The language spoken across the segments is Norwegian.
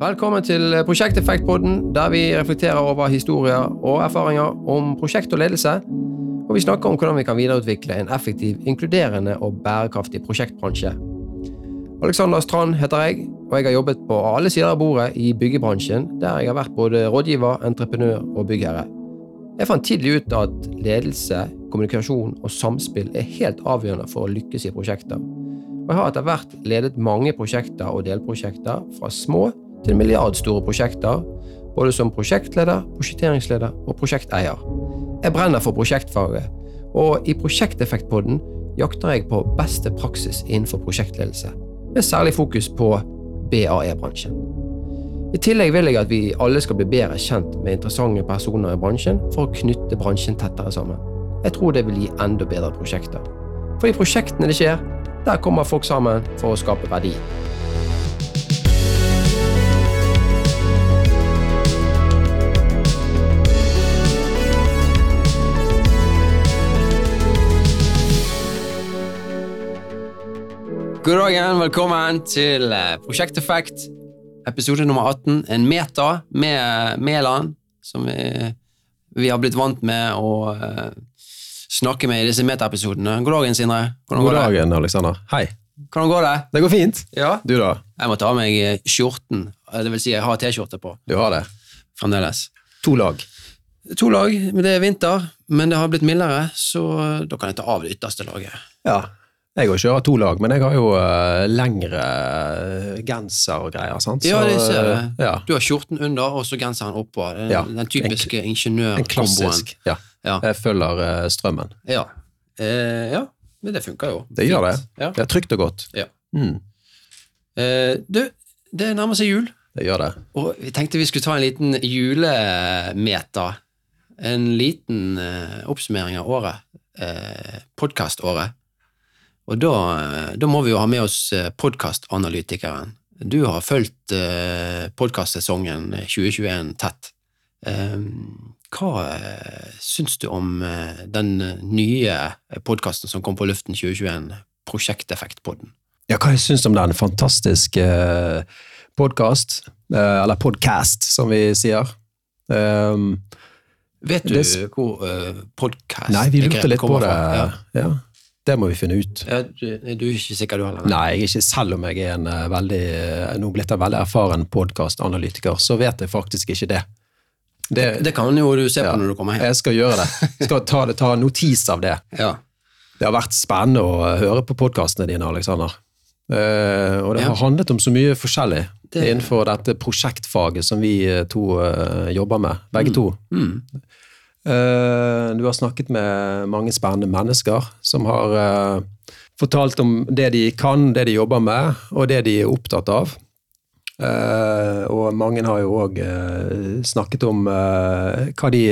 Velkommen til Prosjekteffektpodden, der vi reflekterer over historier og erfaringer om prosjekt og ledelse. Og vi snakker om hvordan vi kan videreutvikle en effektiv, inkluderende og bærekraftig prosjektbransje. Alexander Strand heter jeg, og jeg har jobbet på alle sider av bordet i byggebransjen, der jeg har vært både rådgiver, entreprenør og byggherre. Jeg fant tidlig ut at ledelse, kommunikasjon og samspill er helt avgjørende for å lykkes i prosjekter. Og jeg har etter hvert ledet mange prosjekter og delprosjekter, fra små til milliardstore prosjekter, både som prosjektleder, prosjekteringsleder og prosjekteier. Jeg brenner for prosjektfaget, og i Prosjekteffektpodden jakter jeg på beste praksis innenfor prosjektledelse, med særlig fokus på BAE-bransjen. I tillegg vil jeg at vi alle skal bli bedre kjent med interessante personer i bransjen for å knytte bransjen tettere sammen. Jeg tror det vil gi enda bedre prosjekter. For i prosjektene det skjer, der kommer folk sammen for å skape verdi. God dagen, velkommen til Prosjekt Effekt, episode nummer 18. En meta med Mæland, som vi, vi har blitt vant med å uh, snakke med i disse metaepisodene. God dagen, Sindre. Hvordan God dagen, Alexander. Hei. Hvordan går det? Det går fint. Ja? Du da? Jeg må ta av meg skjorten. Det vil si, jeg har T-skjorte på. Du har det? Fremdeles. To lag. To lag, men det er vinter, men det har blitt mildere, så da kan jeg ta av det ytterste laget. Ja, jeg òg kjører to lag, men jeg har jo uh, lengre uh, genser og greier. sant? Ja, det ser jeg. Uh, ja. Du har skjorten under og så genseren oppå. Den, Ja, den typiske En ingeniørkomboen. Ja. Ja. Jeg følger uh, strømmen. Ja. Eh, ja, men det funker jo. Det gjør det. Ja. Det er trygt og godt. Ja. Mm, Eh, du, det nærmer seg jul, det gjør det. og vi tenkte vi skulle ta en liten julemeta. En liten eh, oppsummering av året. Eh, Podkaståret. Og da, da må vi jo ha med oss eh, podkastanalytikeren. Du har fulgt eh, podkastsesongen 2021 tett. Eh, hva eh, syns du om eh, den nye podkasten som kom på luften 2021, Prosjekteffektpodden? Ja, hva jeg syns om den fantastiske podkast, eller podcast, som vi sier. Um, Vet du Det hvor uh, podkast nei, vi lurte litt på det. Ja. Ja. Det må vi finne ut. Ja, du, du er ikke sikker, du heller? Nei, jeg er ikke, selv om jeg er en eh, veldig, eh, nå blitt en veldig erfaren podkastanalytiker, så vet jeg faktisk ikke det. det Det kan jo du se på Ja. når du kommer hjem. jeg skal gjøre det. Jeg skal ta, det, ta notis av det. Ja. Det har vært spennende å eh, høre på podkastene dine, Aleksander. Uh, og det har handlet om så mye forskjellig Det- innenfor dette prosjektfaget som vi to uh, jobber med, begge to. Mm. Eh, du har snakket med mange spennende mennesker som har eh, fortalt om det de kan, det de jobber med, og det de er opptatt av. Eh, og mange har jo òg snakket om hva de,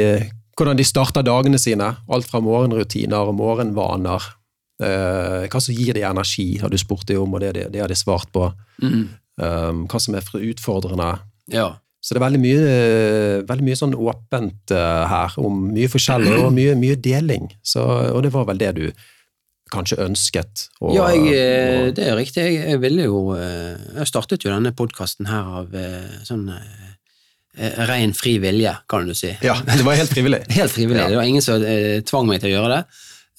hvordan de starter dagene sine. Alt fra morgenrutiner og morgenvaner. Hva som gir dem energi, har du spurt dem om, og det, det, har de svart på. Mm. Hva som er for utfordrende. ja. Så det er veldig mye, veldig mye sånn åpent eh, her, om mye forskjellig og mye, mye deling. Så, og det var vel det du kanskje ønsket? å- ja, jeg, eh, det er riktig. Jeg, jeg ville jo eh, Jeg startet jo denne podkasten her av sånn ren fri vilje, kan du si. ja, det var helt frivillig. Helt frivillig. Ja. Det var ingen som eh, tvang meg til å gjøre det.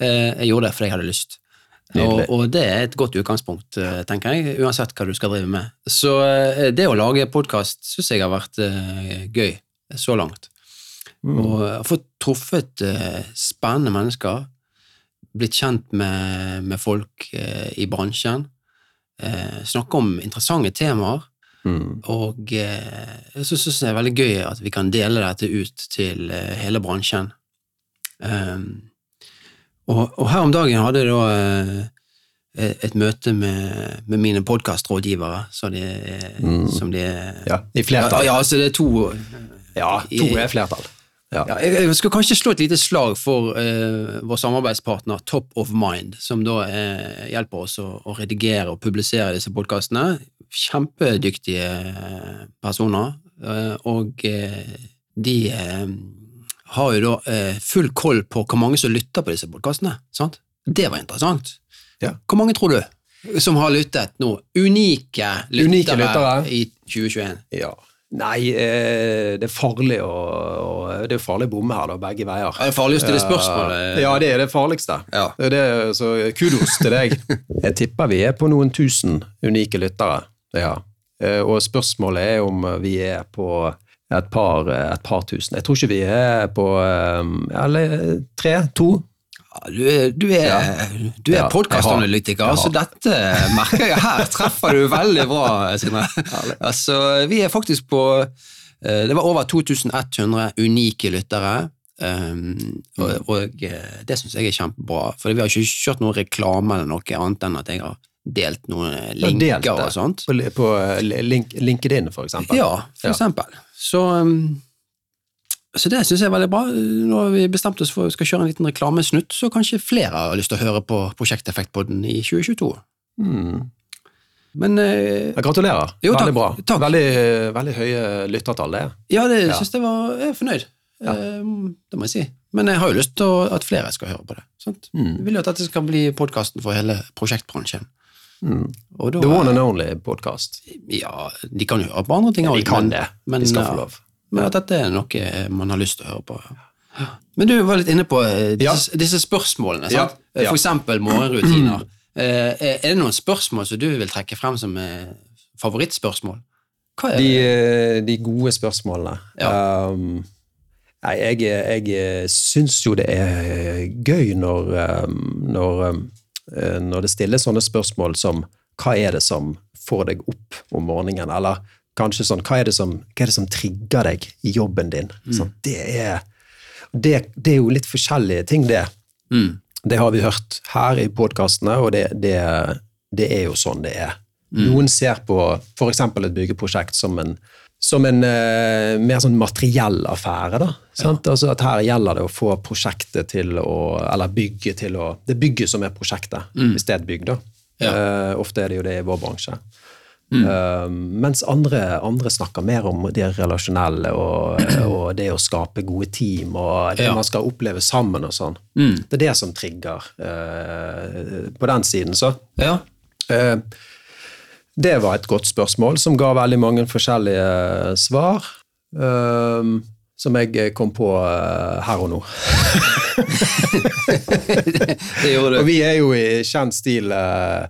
Eh, jeg gjorde det fordi jeg hadde lyst. Og, og det er et godt utgangspunkt, eh, tenker jeg, uansett hva du skal drive med. Så eh, det å lage podkast syns jeg har vært eh, gøy så langt. Mm. Og har fått truffet spennende mennesker, blitt kjent med, med folk i bransjen, snakke om interessante temaer. Mm. Og så syns jeg det er veldig gøy at vi kan dele dette ut til hele bransjen. Um, og, og her om dagen hadde jeg da eh, et møte med, med mine podkastrådgivere, Mm. som de Ja, i flertall. Ja, altså det er to Ja, to er flertall. Ja. ja, jeg, skal kanskje slå et lite slag for uh, vår samarbeidspartner Top of Mind, som da uh, hjelper oss å, å redigere og publisere disse podkastene. Kjempedyktige personer, uh, og de har jo da eh, full koll på hvor mange som lytter på disse podkastene. Det var interessant. Ja. Hvor mange tror du? som har lyttet nå. Unike lyttere, Unike lyttere. i 2021. Ja. Nei, eh, det er farlig å, å Det er farlig å bomme her, da, begge veier. Er det farlig å stille spørsmål? eh? Ja, det er det farligste. Ja. Det er det, så kudos til deg. Jeg tipper vi er på noen tusen unike lyttere. Ja. Eh, Og spørsmålet er om vi er på et par, et par tusen. Jeg tror ikke vi er på eh, Eller tre? To? Du er, du er, du er Ja, podkastanalytiker, så dette merker jeg. Her treffer du veldig bra, Sindre. Altså, vi er faktisk på eh, Det var over 2100 unike lyttere. Um, og, og eh, det syns jeg er kjempebra, for vi har ikke kjørt noe reklame eller noe annet enn at jeg har delt noen linker og sånt. På, på eh, link, LinkedIn, for eksempel. Ja, for Ja. Så, um, så det syns jeg er veldig bra. Nå har vi bestemt oss for å skal kjøre en liten reklamesnutt, så kanskje flere har lyst til å høre på Prosjekteffektpodden i 2022. Mm. Men eh, Gratulerer. Jo, takk. veldig bra. Takk. Veldig, veldig høye lyttertall, det. ja, det Ja. syns jeg var Jeg er fornøyd. Ja. Eh, det må jeg si. Men jeg har jo lyst til at flere skal høre på det. Sant? Mm. Jeg vil jo at dette skal bli podkasten for hele prosjektbransjen. Mm. Da, The one and only podcast. Ja, de kan jo høre på andre ting Ja, de kan men, det. Men, De skal få lov. Men at dette er noe man har lyst til å høre på. Men du var litt inne på eh, disse, disse spørsmålene. Sant? Eh, ja. For eksempel morgenrutiner. Eh, Er det noen spørsmål som du vil trekke frem som eh, favorittspørsmål? De, eh, de gode spørsmålene. Um, nei, jeg, jeg syns jo det er gøy når, um, når, um, eh, når det stilles sånne spørsmål som hva er det som får deg opp om morgenen, eller kanskje sånn hva er det som, er det som trigger deg i jobben din? Sånn, det, er, det, det er jo litt forskjellige ting, det. Mm. Det har vi hørt her i podkastene, og det, det, det er jo sånn det er. Noen ser på f.eks. et byggeprosjekt som en, som en eh, mer sånn materiell affære. da, sant? Altså at Her gjelder det å få prosjektet til å Eller bygget til å Det er bygget som er prosjektet, hvis det er et bygg. da. Ja. Eh, ofte er det jo det i vår bransje. Eh, mens andre, andre snakker mer om det relasjonelle og, og det å skape gode team og det Ja. man skal oppleve sammen og sånn. Det er det som trigger eh, på den siden, så. Ja. Eh, det var et godt spørsmål som ga veldig mange forskjellige svar. Um, som jeg kom på uh, her og nå. Det gjorde du. Og vi er jo i kjent stil uh,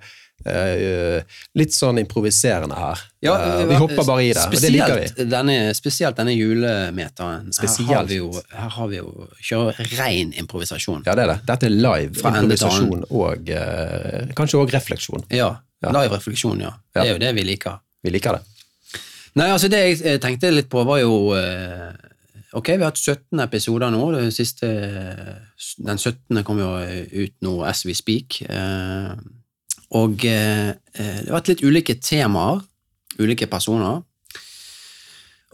uh, litt sånn improviserende her. Ja, Eh, vi hopper bare i det, og det liker vi. Spesielt denne, spesielt denne julemeteren. Her har vi jo, her har vi jo kjører ren improvisasjon. Ja, det er det. Dette er live Fra improvisasjon og eh, kanskje òg refleksjon. Ja. Live refleksjon, ja. Det er jo det vi liker. Vi liker det. Nei, altså det jeg eh, tenkte litt på, var jo eh, Ok, vi har hatt 17 episoder nå. Den, siste, den 17. kom jo ut nå as we speak. Eh, og eh, det har vært litt ulike temaer, ulike personer.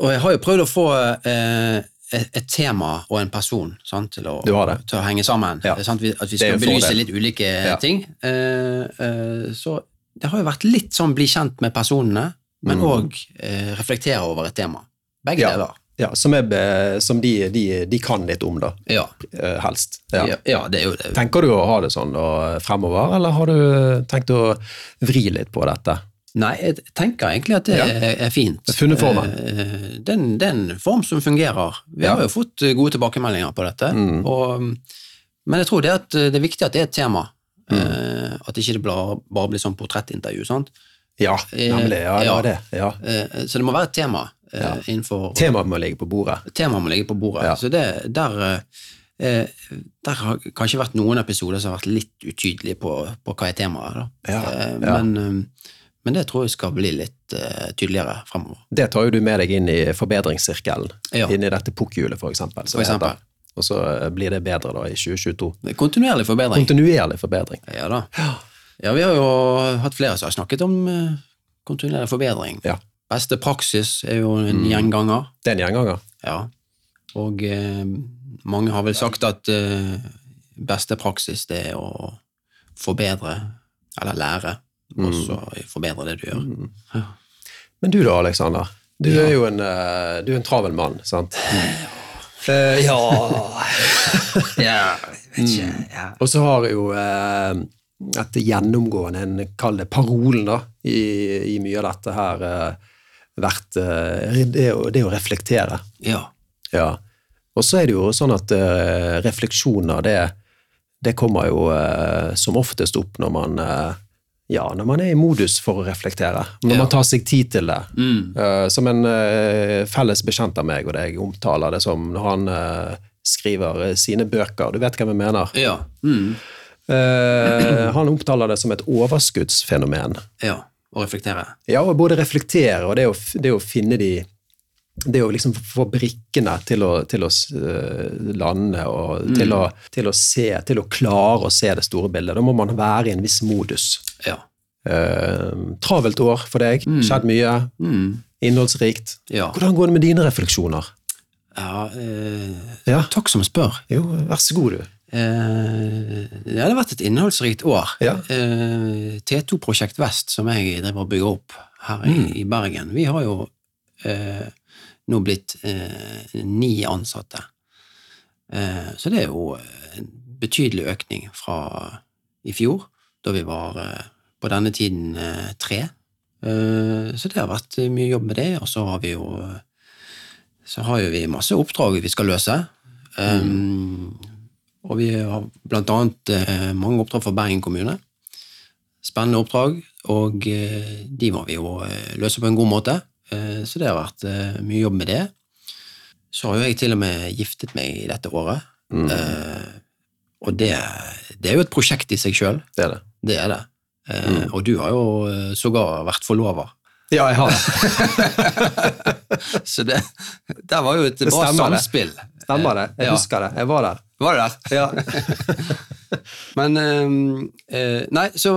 Og jeg har jo prøvd å få eh, et, tema og en person sant, til, å, til å henge sammen. Ja. Sant? At vi skal belyse litt ulike Ja. ting. Eh, eh, så det har jo vært litt sånn bli kjent med personene, men òg eh, reflektere over et tema. Begge Ja. deler. Ja, som, er, som de, de, de kan litt om, da. Ja. eh, helst. Ja. Ja. det er jo det. Tenker du å ha det sånn da, fremover, eller har du tenkt å vri litt på dette? Nei, jeg tenker egentlig at det Ja. er, fint. Funnet formen. Eh, Det er en- det er en form som fungerer. Vi har jo fått gode tilbakemeldinger på dette. Mm. Og, men jeg tror det, det er viktig at det er et tema. Mm. Eh, At ikke det bare, bare blir sånn portrettintervju. sant? Ja, Eh, nemlig. Ja, det ja. det. Ja. Eh, Så det må være et tema Ja. innenfor Temaet må ligge på bordet. Temaet må ligge på bordet. Ja. Så det, der, der har kanskje vært noen episoder som har vært litt utydelige på, på hva er temaet. Da. Men, men det tror jeg skal bli litt tydeligere fremover. Det tar jo du med deg inn i forbedringssirkelen. Ja. Inn i dette pukkhjulet, for eksempel. For eksempel. Og så eh, blir det bedre da i 2022. Er Kontinuerlig forbedring. Kontinuerlig forbedring. Ja da. Ja, vi har jo hatt flere som har snakket om eh, kontinuerlig forbedring. Ja. Beste praksis er jo en Mm. gjenganger. Det er en gjenganger. Ja. Og eh, mange har vel sagt at eh, beste praksis det er å forbedre, eller lære, og så forbedre det du gjør. Ja. Men du da, Aleksander? Du er jo en, eh, du er en travel mann, sant? Eh, ja Ja, jeg ikke. Ja. Og så har jo uh, et gjennomgående, en kall det parolen, da, i, i mye av dette her uh, vært uh, det, det å reflektere. Ja. Ja. Og så er det jo sånn at refleksjoner, det, det kommer jo som oftest opp når man ja, når man er i modus for å reflektere. Når Ja. man tar seg tid til det. Mm. Uh, som en uh, felles bekjent av meg og deg omtaler det som når han uh, skriver sine bøker. Du vet hva vi mener? Ja. Mm. Han omtaler det som et overskuddsfenomen. ja. Å reflektere. Ja, og både reflektere og det å, det å finne de Det å liksom få brikkene til å, til å eh, lande og til, å, til å se, til å klare å se det store bildet. Da må man være i en viss modus. Ja. Eh, travelt år for deg, skjedd mye, Mm. innholdsrikt. Ja. Hvordan går det med dine refleksjoner? ja eh, Ja. takk som spør. Jo, vær så god, du. Eh, det har vært et innholdsrikt år. Ja. Eh, T2 Prosjekt Vest, som jeg driver og bygger opp her i, Mm. i Bergen, vi har jo nå blitt eh, ni ansatte. Eh, så det er jo en betydelig økning fra i fjor, da vi var eh, på denne tiden eh, tre. Eh, så det har vært mye jobb med det, og så har vi jo så har jo vi masse oppdrag vi skal løse. Um, og vi har blant annet eh, mange oppdrag for Bergen kommune. Spennende oppdrag, og eh, de må vi jo eh, løse på en god måte. Eh, så det har vært eh, mye jobb med det. Så har jo jeg til og med giftet meg i dette året. Eh, og det, det er jo et prosjekt i seg sjøl. Det er det. Det er det. Eh, Og du har jo sågar vært forlover. Ja, jeg har det. Så det, der var jo et bra samspill. Stemmer det. Jeg Ja. husker det. Jeg var der. Var du der? Ja. Men eh, eh, Nei, så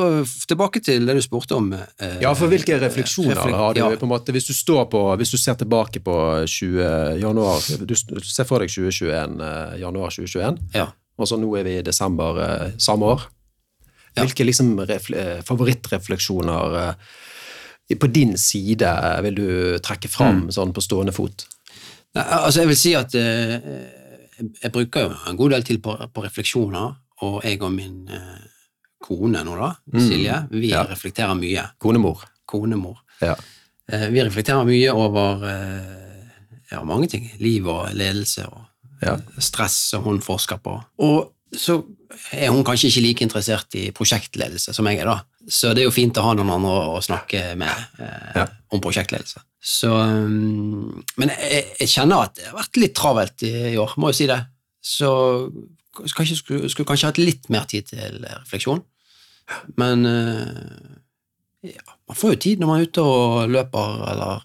tilbake til det du spurte om. eh, Ja, for hvilke refleksjoner reflek- har du ja. på en måte, hvis du står på, hvis du ser tilbake på 20 januar, du ser for deg 2021, eh, januar 2021, Ja. og så nå er vi i desember eh, samme år. Hvilke liksom favorittrefleksjoner på din side vil du trekke fram Mm. sånn på stående fot? Nei, altså, jeg vil si at eh, jeg bruker jo en god del tid på, på refleksjoner, og jeg og min eh, kone nå, da, Silje, vi Mm. Ja. reflekterer mye. Konemor. Konemor. Ja. Eh, vi reflekterer mye over eh, ja, mange ting. Liv og ledelse og Ja. stress som hun forsker på. Og så er hun kanskje ikke like interessert i prosjektledelse som jeg er, da. Så det er jo fint å ha noen andre å, snakke med eh, Ja. om prosjektledelse. Så, um, men jeg, jeg kjenner at det har vært litt travelt i, i år, må jeg si det. Så kanskje skulle, skulle kanskje hatt litt mer tid til refleksjon. Men eh, ja, man får jo tid når man er ute og løper eller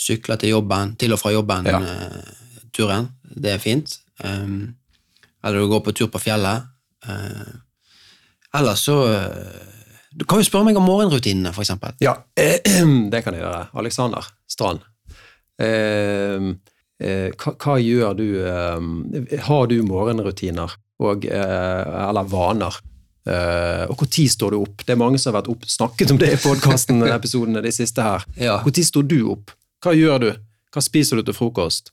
sykler til jobben, til og fra jobben, Ja. eh, turen. Det er fint. Um, eller du går på tur på fjellet. Uh, ellers så eh, Du kan jo spørre meg om morgenrutinene, eksempel. Ja, det kan jeg gjøre. Alexander Strand. Eh, eh, hva, hva gjør du eh, Har du morgenrutiner og, eh, eller vaner? Eh, og når står du opp? Det er mange som har vært opp, snakket om det i podkasten-episodene de siste her. Ja. Når står du opp? Hva gjør du? Hva spiser du til frokost?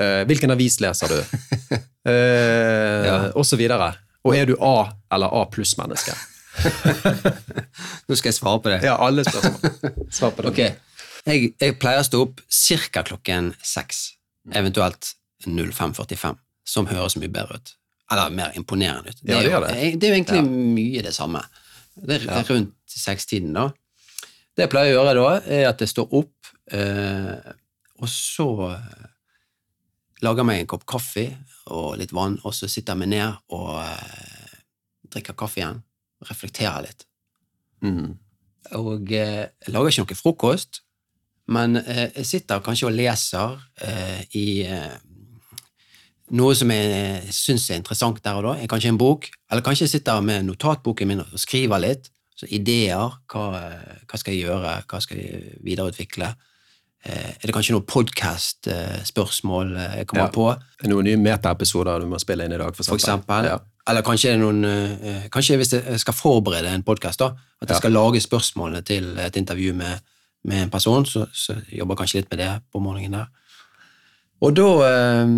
Eh, hvilken avis leser du? Eh, Ja. Og så videre. Og er du A- eller A pluss-menneske? Nå skal jeg svare på det. Ja, alle spørsmål. Svar på det. Okay. jeg, jeg pleier å stå opp ca. klokken seks, eventuelt 05.45, som høres mye bedre ut. Eller mer imponerende ut. Det, er jo, det. det er jo egentlig mye det samme. Det er rundt sekstiden, da. Det jeg pleier å gjøre da, er at jeg står opp, eh, og så lager lager meg en kopp kaffe og litt vann, og så sitter jeg meg ned og eh, drikker kaffe igjen, reflekterer litt. Mm. Og eh, jeg lager ikke noe frokost, men eh, jeg sitter kanskje og leser eh, i eh, noe som jeg syns er interessant der og da. Er kanskje en bok, eller kanskje jeg sitter med notatboken min og skriver litt. Så ideer. Hva, hva skal jeg gjøre? Hva skal jeg videreutvikle? Er det kanskje noen podkast-spørsmål jeg kommer Ja. på? Noen nye metaepisoder du må spille inn i dag, for for eksempel. Ja. Eller kanskje noen Kanskje hvis jeg skal forberede en podkast, at jeg Ja. skal lage spørsmålene til et intervju med, med en person, så, så jobber kanskje litt med det på morgenen der. Og da eh,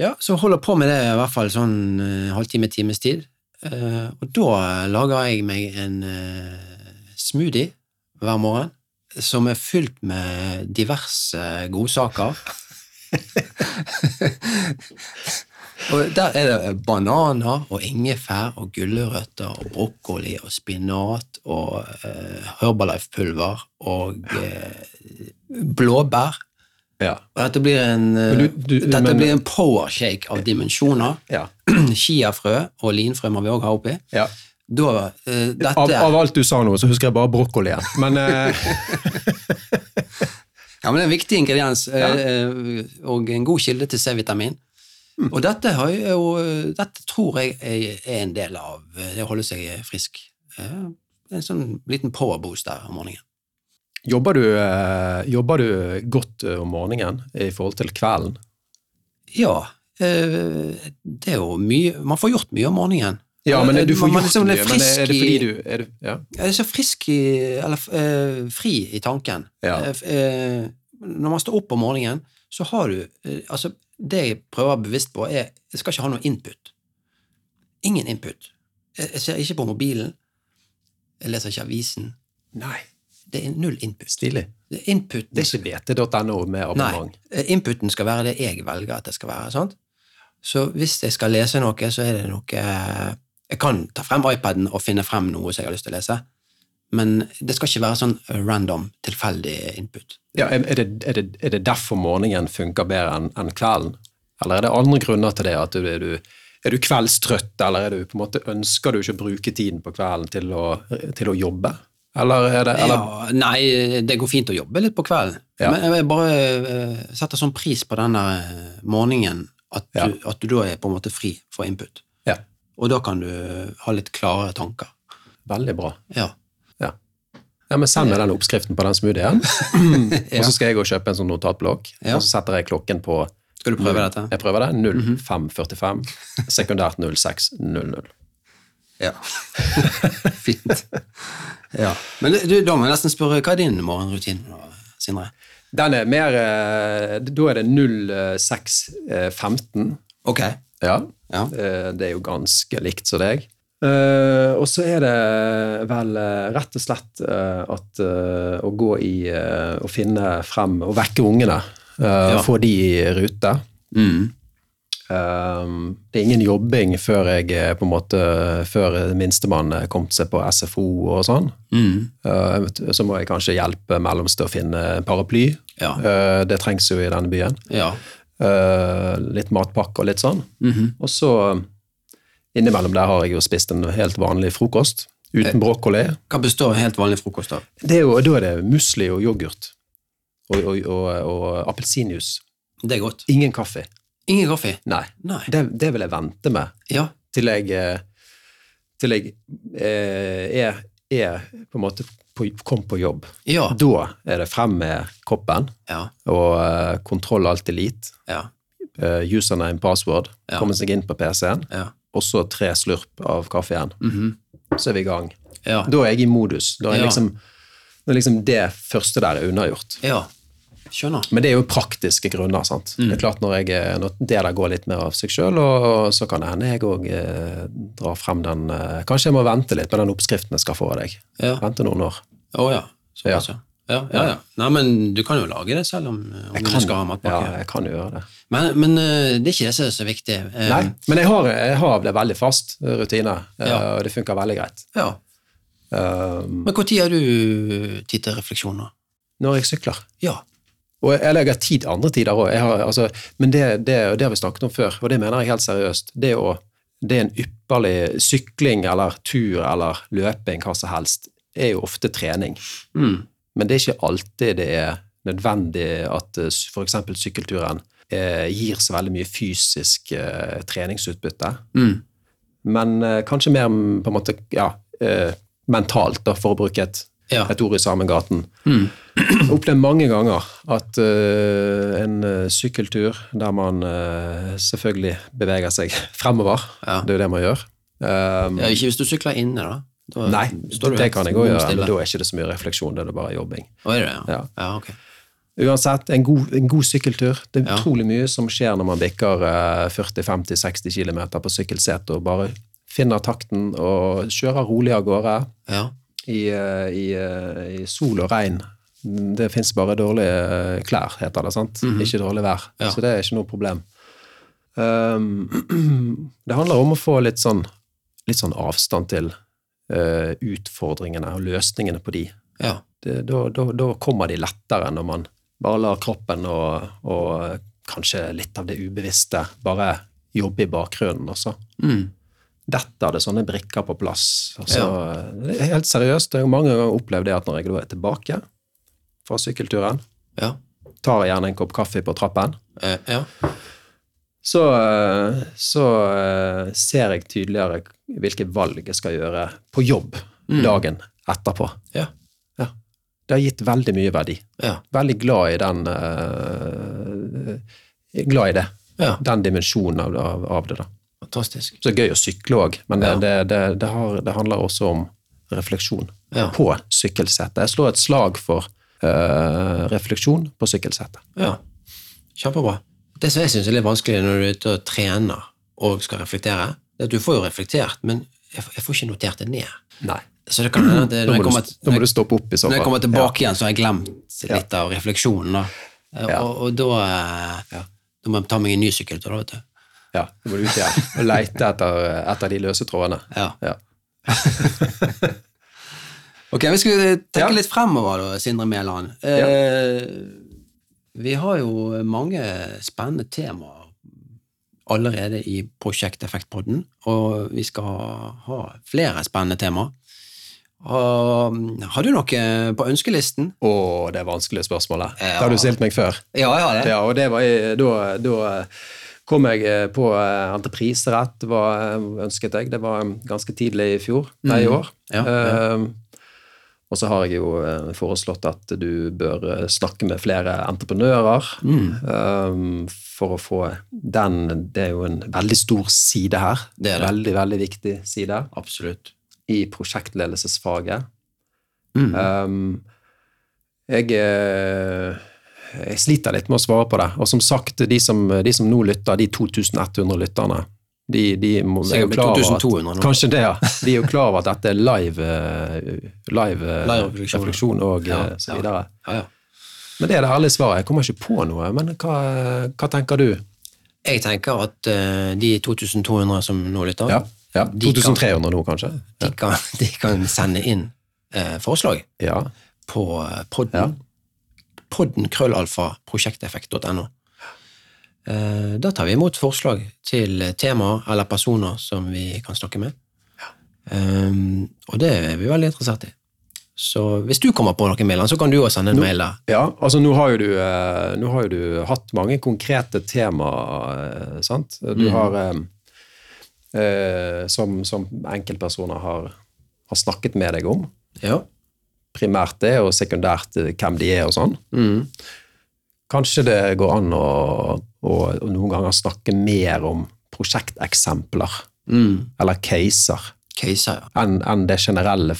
Ja, så holder jeg på med det i hvert fall sånn eh, halvtime, times tid. Eh, og da lager jeg meg en smoothie hver morgen som er fylt med diverse godsaker. og der er det bananer og ingefær og gulrøtter og brokkoli og spinat og eh, Herbalife-pulver og eh, blåbær. Ja. Og dette blir en, eh, du- du- dette men- blir en powershake av dimensjoner. ja. Chiafrø og linfrø må vi òg ha oppi. ja. Da, eh, dette Av, av alt du sa nå, så husker jeg bare brokkolien. Men eh, Ja, men det er en viktig ingrediens, eh, og en god kilde til C-vitamin. Mm. Og dette, har jo, dette tror jeg er en del av det å holde seg frisk. Eh, En sånn liten powerboost der om morgenen. jobber, du, eh, jobber du godt eh, om morgenen i forhold til kvelden? Ja, eh, det er jo mye Man får gjort mye om morgenen. Ja, men du får Man- man gjort liksom mye, men er det fordi du er det, ja. Jeg er så frisk i, eller eh, fri i tanken. Ja. Eh, eh, når man står opp om morgenen, så har du eh, Altså, det jeg prøver å være bevisst på, er jeg skal ikke ha noe input. Ingen input. Jeg, jeg ser ikke på mobilen. Jeg leser ikke avisen. Nei, Det er null input. stilig. Det er inputen, Det er ikke bt.no med abonnement. Nei, eh, inputen skal være det jeg velger at det skal være. sant? Så hvis jeg skal lese noe, så er det noe eh, Jeg kan ta frem iPaden og finne frem noe som jeg har lyst til å lese, men det skal ikke være sånn random, tilfeldig input. Ja, er, det, er, det, er det derfor morgenen funker bedre enn en kvelden? Eller er det andre grunner til det? At du, er, du, er du kveldstrøtt, eller er du måte, ønsker du ikke å bruke tiden på kvelden til å, til å jobbe? Eller er det eller, Ja, nei, det går fint å jobbe litt på kvelden, Ja. men jeg bare eh, setter sånn pris på denne morgenen at du, Ja. at du da er på en måte fri for input. Ja, Og da kan du ha litt klare tanker. veldig bra. Ja. Ja. ja, men Send meg den oppskriften på den smoothien, og så skal jeg gå og kjøpe en sånn notatblokk. Ja. Og så setter jeg klokken på Skal du prøve dette? Jeg prøver det. 0545, sekundært 0600. Ja. Fint. Ja. Men du, da må jeg nesten spørre, hva er din morgenrutine, Sindre? Den er mer eh, Da er det 0615. Ok. Ja. Ja. Eh, Det er jo ganske likt som deg. Eh, og så er det vel uh, rett og slett uh, at å gå i Å finne frem og vekke ungene. Ja. Få de i rute. Mm. Det er ingen jobbing før jeg på en måte før minstemann er kommet seg på SFO og sånn. Mm. Uh, så må jeg kanskje hjelpe mellomste å finne paraply. Ja. Uh, det trengs jo i denne byen. Ja. Uh, litt matpakke og litt sånn. Mhm. Og så innimellom der har jeg jo spist en helt vanlig frokost uten brokkoli. Hva består helt vanlig frokost av? Det er jo, da er det musli og yoghurt og, og, og, og appelsinjuice. Det er godt. Ingen kaffe. Ingen kaffe? Nei. Nei. Det, det vil jeg vente med. Ja. til jeg, eh, til jeg eh, er, er på en måte på, kom på jobb. Ja. Da er det frem med koppen Ja. og eh, kontroll alt elite. Ja. Uh, username, password, komme seg inn på PC-en, Ja. Og så tre slurp av kaffen. Mhm. Så er vi i gang. Ja. Da er jeg i modus. Da er Ja. liksom, da er liksom det første der er unnagjort. ja. Skjønner. Men det er jo praktiske grunner. sant? Mm. Det er klart Når, jeg, er- når det der går litt mer av seg sjøl, så kan det hende jeg òg eh, drar frem den eh, Kanskje jeg må vente litt på den oppskriften jeg skal få av deg. Ja. Vente noen år. Å ja. Så, ja. Ja, ja, ja. Nei, men du kan jo lage det selv om, om du skal ha ja, jeg kan jo gjøre det. Men, men eh, det er ikke det som er så viktig. Eh, Nei, men jeg har, jeg har det veldig fast rutiner, rutine, eh, Ja. og det funker veldig greit. Ja. Um, Men når har du tid til refleksjoner? når jeg sykler. Ja. Og jeg legger tid andre tider òg. Altså, men det, det, det har vi snakket om før, og det mener jeg helt seriøst. Det, å, det er en ypperlig sykling eller tur eller løping, hva som helst, er jo ofte trening. Mm. Men det er ikke alltid det er nødvendig at f.eks. sykkelturen eh, gir så veldig mye fysisk eh, treningsutbytte. Mm. Men eh, kanskje mer mm, på en måte, ja, eh, mentalt, da, for å bruke et, Ja. et ord i Samengaten. Mm. Jeg har opplevd mange ganger at eh, en eh, sykkeltur der man eh, selvfølgelig beveger seg fremover, Ja. det er jo det man gjør. Um, ja. Ikke hvis du sykler inne, da. Da nei, det kan jeg òg gjøre, men da er ikke det så mye refleksjon, det er bare jobbing. Oh, er det ja. Ja. ja okay. Uansett, en god, en god sykkeltur. Det er utrolig mye som skjer når man bikker eh, 40-50-60 km på sykkelsete og bare finner takten og kjører rolig av gårde Ja. i, eh, i, eh, i sol og regn. Det fins bare dårlige eh, klær, heter det. sant? Ikke dårlig vær. Så det er ikke noe problem. Um, det handler om å få litt sånn, litt sånn avstand til eh, utfordringene og løsningene på de. Ja. Det, da, da, da kommer de lettere når man bare lar kroppen og, og kanskje litt av det ubevisste bare jobbe i bakgrunnen. også. Mm. Dette det sånne brikker på plass. Altså, er Helt seriøst, jeg har mange ganger opplevd det at når jeg da er tilbake fra sykkelturen, Ja. tar jeg gjerne en kopp kaffe på trappen, Eh, ja. Så, så eh, ser jeg tydeligere hvilke valg jeg skal gjøre på jobb dagen etterpå. Ja. Ja. Det har gitt veldig mye verdi. Ja. Veldig glad i den uh, Glad i det. Ja. Den dimensjonen av, av, av det. da. Fantastisk. Så gøy å sykle òg, men det, det, det, det, har, det handler også om refleksjon på sykkelsettet. Jeg slår et slag for uh, refleksjon på sykkelsettet. Ja. Kjempebra. Det som jeg syns er litt vanskelig når du er ute og trener og skal reflektere, det er at du får jo reflektert, men jeg får, jeg får ikke notert det ned. Nei. Så det kan hende at når jeg kommer, i så når jeg kommer tilbake igjen, så har jeg glemt litt av refleksjonen. da. Eh, Ja. Og, og da, ja. da må jeg ta meg en ny sykkeltur, da, vet du. Ja, da må du ut igjen og leite etter, etter de løse trådene. Ja. Ja. Ok, vi skal tenke Ja. litt fremover, da, Sindre Mæland. Eh, vi har jo mange spennende temaer allerede i Prosjekt Effektpodden, og vi skal ha flere spennende temaer. Har du noe på ønskelisten? Å, det er vanskelige spørsmålet. Ja. Det har du stilt meg før. Ja, har det. Ja, og det var da, da kom jeg eh, på eh, entrepriserett, var, eh, ønsket jeg. Det var eh, ganske tidlig i fjor, nei, i år. Ja, ja. Og så har jeg jo eh, foreslått at du bør eh, snakke med flere entreprenører eh, for å få den Det er jo en veldig stor side her. Det er det. Veldig, veldig viktig side Absolutt. i prosjektledelsesfaget. Mm. Um, jeg, eh, jeg sliter litt med å svare på det. Og som sagt, de som, de som nå lytter, de 2100 lytterne, de, de må, er jo klar over at. Kanskje det, ja. De er jo klar over at dette er live, eh, live, eh, Live refleksjon. og Ja, eh, så videre. Ja, ja. Men det er det ærlige svaret. Jeg kommer ikke på noe. Men hva, hva tenker du? Jeg tenker at uh, de 2200 som nå lytter, Ja, ja. De kan- nå, kanskje? de, kan, de kan sende inn uh, forslag Ja. på podden. Ja. Podden krøllalfa prosjekteffekt.no. Eh, Da tar vi imot forslag til temaer eller personer som vi kan snakke med. Um, og det er vi veldig interessert i. Så hvis du kommer på noen mailer, så kan du også sende en mail der. Ja, altså nå har du, eh, nå har jo du hatt mange konkrete temaer, eh, sant? Du har eh, som, som enkeltpersoner har, har snakket med deg om. Ja. Primært det, og sekundært hvem de er og sånn. Mm. Kanskje det går an å, å, å noen ganger snakke mer om prosjekteksempler, Mm. eller caser, Caser, ja. enn en det generelle.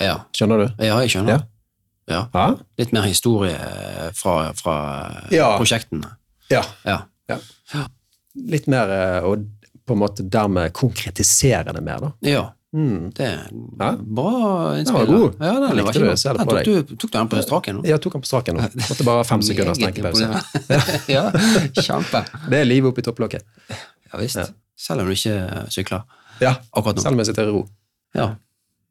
ja. Skjønner du? Ja, jeg skjønner. Ja. Ja. Litt mer historie fra, fra Ja. prosjektene. Ja. Ja. ja. Litt mer, å og på en måte dermed konkretisere det mer, da. ja. Mm. Det er Ja. bra innspill. Den var god. Ja, den var ikke det, jeg tok du, tok du den på straken nå? Jeg tok den på straken nå. Måtte bare fem sekunders tenkepause. ja, kjempe. Det er livet oppi topplokket. Ja visst. Selv om du ikke sykler Ja, akkurat nå. selv om jeg sitter i ro. Ja.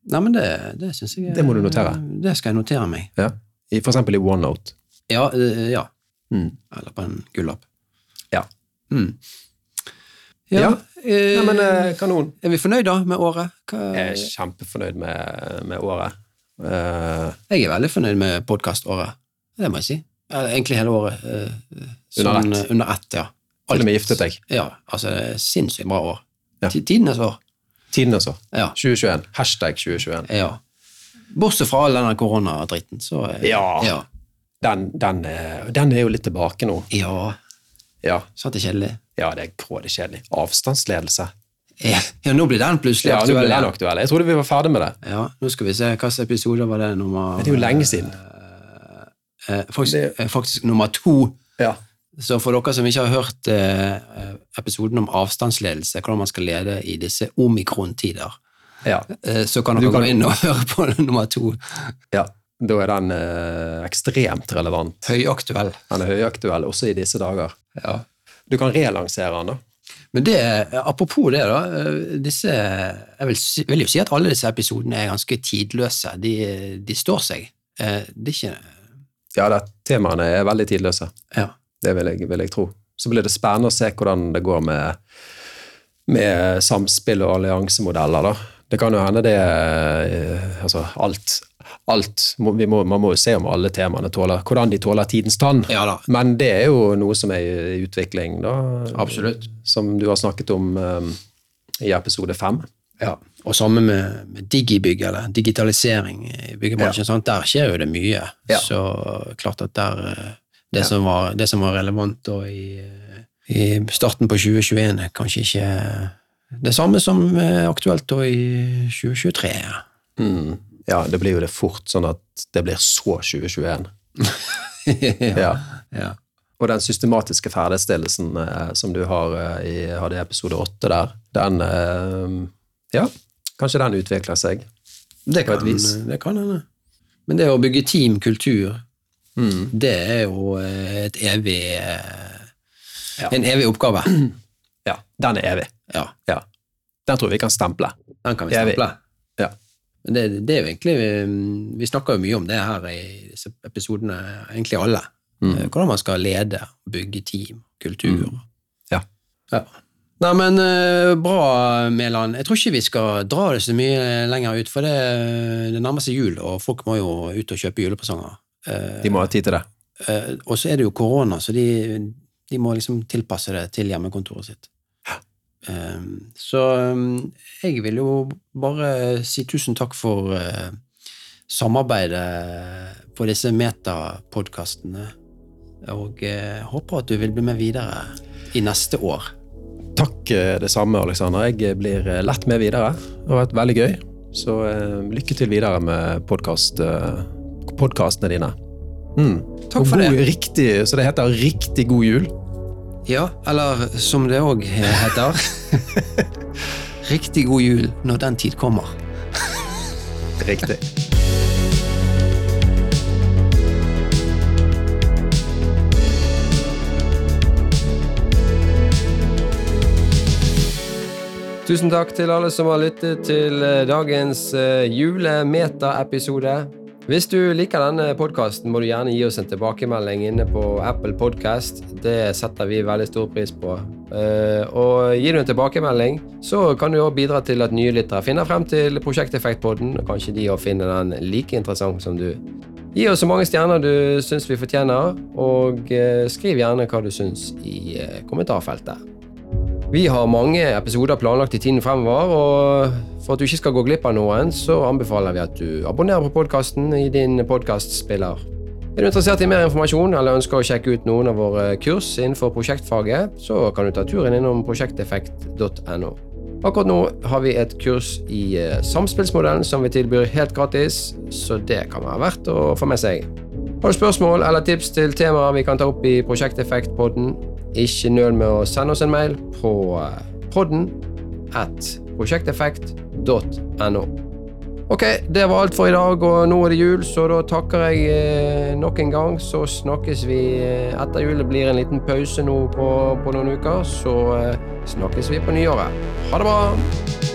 Nei, men det, det syns jeg Det må du notere. Det skal jeg notere meg. Ja. I, for eksempel i OneNote. Ja. eh, ja. Mm. Eller på en gullapp. Ja. Mm. Ja. Ja. eh, Nei, men eh, kanon. er vi fornøyd da med året? Hva, Jeg er kjempefornøyd med, med året. Uh... Jeg er veldig fornøyd med podkaståret. Det må jeg si. Egentlig hele året. eh, Under sånn, ett. Under ett, ja. til og giftet deg. Ja, altså det er sinnssykt bra år. Ja. Tidenes år. Tidenes år. Ja. 2021. Hashtag 2021. ja. Bortsett fra all denne koronadritten, så Ja. ja. Den, den, den er jo litt tilbake nå. Ja, Ja, sant det er kjedelig? Ja det er grådig kjedelig. Avstandsledelse. Ja, ja, nå blir den plutselig Ja, aktuell. Ja, aktuell. Jeg trodde vi var ferdig med det. Ja, nå skal vi se. Hvilken episode var det? Nummer det er jo lenge siden. Eh, faktisk, Det- eh, faktisk nummer to. Ja. Så for dere som ikke har hørt eh, episoden om avstandsledelse, hvordan man skal lede i disse omikron-tider, Ja. eh, så kan dere kan- gå inn og høre på nummer to. ja. Da er den eh, ekstremt relevant. Høyaktuell. Den er høyaktuell også i disse dager. Ja. Du kan relansere den, da. Men det, apropos det, da. eh, Disse, jeg vil, vil jo si at alle disse episodene er ganske tidløse. De, de står seg. Eh, Det er ikke Ja, det, temaene er veldig tidløse. Ja. Det vil jeg, vil jeg tro. Så blir det spennende å se hvordan det går med, med samspill og alliansemodeller. da. Det kan jo hende det eh, Altså, alt. alt må, vi må, Man må jo se om alle temaene tåler hvordan de tåler tidens tann. Ja. Men det er jo noe som er i utvikling, da. Absolutt. Som du har snakket om um, i episode fem. Ja, og samme med, med digibygg, eller digitalisering i byggebransjen. Ja. Der skjer jo det mye. Ja. Så klart at der eh, det, som var, det som var relevant da i, i starten på 2021, er kanskje ikke det samme som er aktuelt da i 2023. Mm. Ja, det blir jo det fort sånn at det blir så 2021. ja. Ja. ja. Og den systematiske ferdigstillelsen eh, som du har eh, i, hadde i episode åtte der, den eh, Ja, kanskje den utvikler seg. Det På et kan, vis. det kan hende. Men det å bygge teamkultur, Mm. det er jo eh, et evig eh, Ja. En evig oppgave. Ja, den er evig. Ja, Ja. Den tror jeg vi kan stemple. den kan vi stemple. Ja. Men det, det er jo egentlig mm, Vi snakker jo mye om det her i disse episodene, egentlig alle. Mm. Eh, Hvordan man skal lede, bygge team, kultur. Ja. Ja. Nei, men eh, bra, Mæland. Jeg tror ikke vi skal dra det så mye lenger ut, for det, det nærmer seg jul, og folk må jo ut og kjøpe julepresanger. Eh, De må ha tid til det. eh, og så er det jo korona, så de, de må liksom tilpasse det til hjemmekontoret sitt. Eh, så eh, jeg vil jo bare si tusen takk for eh, samarbeidet på disse metapodkastene, og eh, håper at du vil bli med videre i neste år. Takk eh, det samme, Aleksander. Jeg blir lett med videre. Det har vært veldig gøy. Så lykke til videre med podcast, eh, podcastene dine. Mm. Takk for god, det. Riktig, så det heter riktig god jul. Ja, eller som det òg heter Riktig god jul når den tid kommer. Riktig. Tusen takk til alle som har lyttet til eh, dagens eh, julemeta-episode. Hvis du liker denne podkasten, må du gjerne gi oss en tilbakemelding inne på Apple Podcast. Det setter vi veldig stor pris på. Eh, Og gir du en tilbakemelding, så kan du også bidra til at nye lyttere finner frem til Prosjekteffektpodden, og kanskje de også finner den like interessant som du. Gi oss så mange stjerner du syns vi fortjener, og eh, skriv gjerne hva du syns i eh, kommentarfeltet. Vi har mange episoder planlagt i tiden fremover, og for at du ikke skal gå glipp av noen, så anbefaler vi at du abonnerer på podkasten i din podkastspiller. Er du interessert i mer informasjon eller ønsker å sjekke ut noen av våre kurs innenfor prosjektfaget, så kan du ta turen innom prosjekteffekt.no. Akkurat nå har vi et kurs i eh, samspillsmodellen som vi tilbyr helt gratis, så det kan være verdt å få med seg. Har du spørsmål eller tips til temaer vi kan ta opp i Prosjekteffekt-podden, ikke nøl med å sende oss en mail på eh, podden at prosjekteffekt.no. Ok, det var alt for i dag, og nå er det jul, så da takker jeg eh, nok en gang. Så snakkes vi eh, etter jul. Det blir en liten pause nå på, på noen uker, så snakkes vi på nyåret. Ha det bra!